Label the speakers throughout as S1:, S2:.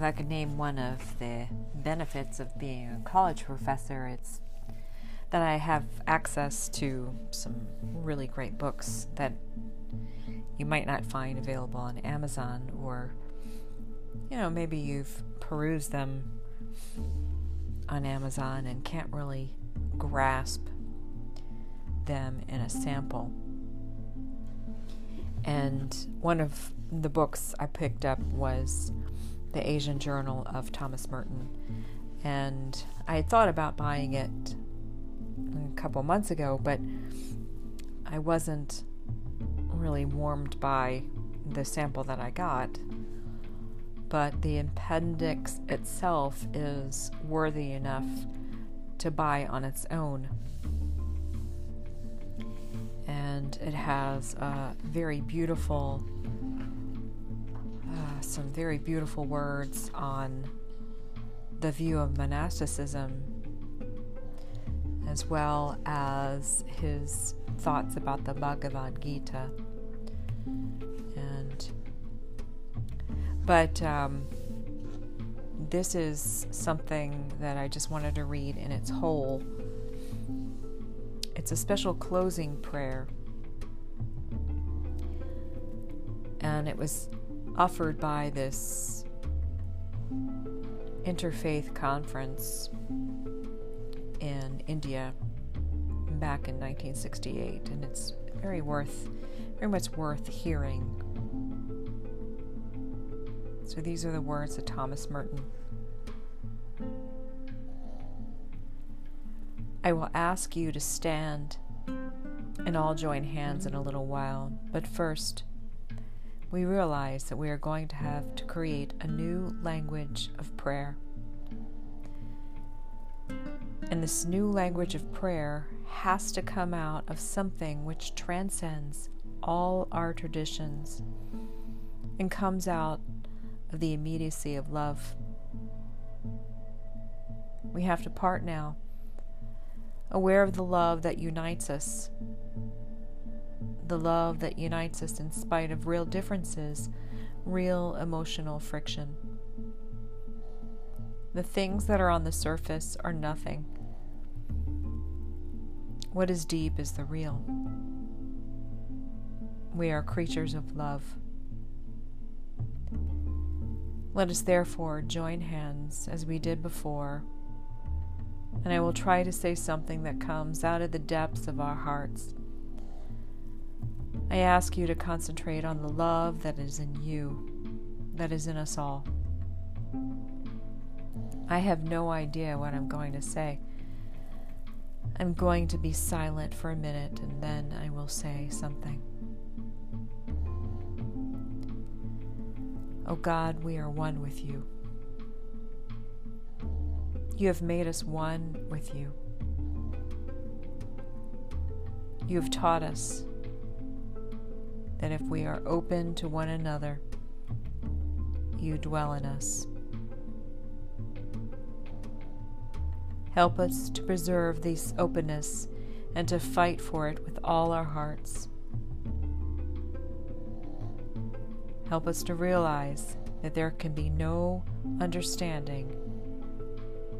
S1: if I could name one of the benefits of being a college professor, it's that I have access to some really great books that you might not find available on Amazon, or, you know, maybe you've perused them on Amazon and can't really grasp them in a sample. And one of the books I picked up was The Asian Journal of Thomas Merton. And I had thought about buying it a couple months ago, but I wasn't really warmed by the sample that I got. But the appendix itself is worthy enough to buy on its own. And it has a very beautiful, uh, some very beautiful words on the view of monasticism, as well as his thoughts about the Bhagavad Gita. And, but, um, this is something that I just wanted to read in its whole. It's a special closing prayer. And it was offered by this interfaith conference in India back in 1968 and it's very worth very much worth hearing. So these are the words of Thomas Merton. I will ask you to stand and all join hands in a little while, but first, we realize that we are going to have to create a new language of prayer. And this new language of prayer has to come out of something which transcends all our traditions and comes out of the immediacy of love. We have to part now aware of the love that unites us, the love that unites us in spite of real differences, real emotional friction. The things that are on the surface are nothing. What is deep is the real. We are creatures of love. Let us therefore join hands as we did before and I will try to say something that comes out of the depths of our hearts. I ask you to concentrate on the love that is in you, that is in us all. I have no idea what I'm going to say. I'm going to be silent for a minute and then I will say something. Oh God, we are one with you. You have made us one with you. You have taught us that if we are open to one another, you dwell in us. Help us to preserve this openness and to fight for it with all our hearts. Help us to realize that there can be no understanding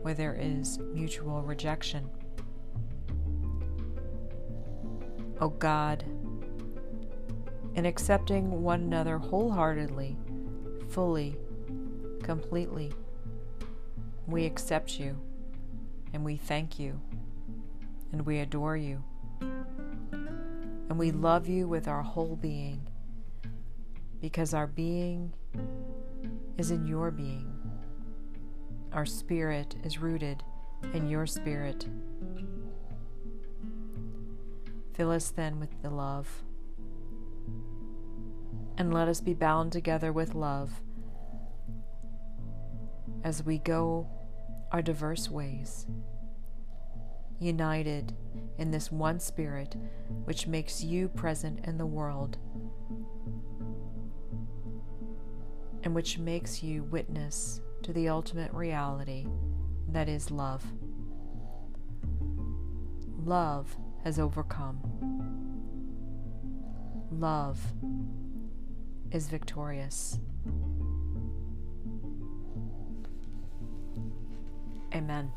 S1: where there is mutual rejection. O oh God, in accepting one another wholeheartedly, fully, completely, we accept you and we thank you and we adore you and we love you with our whole being because our being is in your being. Our spirit is rooted in your spirit. Fill us then with the love. And let us be bound together with love as we go our diverse ways, united in this one spirit which makes you present in the world and which makes you witness to the ultimate reality that is love. Love has overcome. Love is victorious. Amen.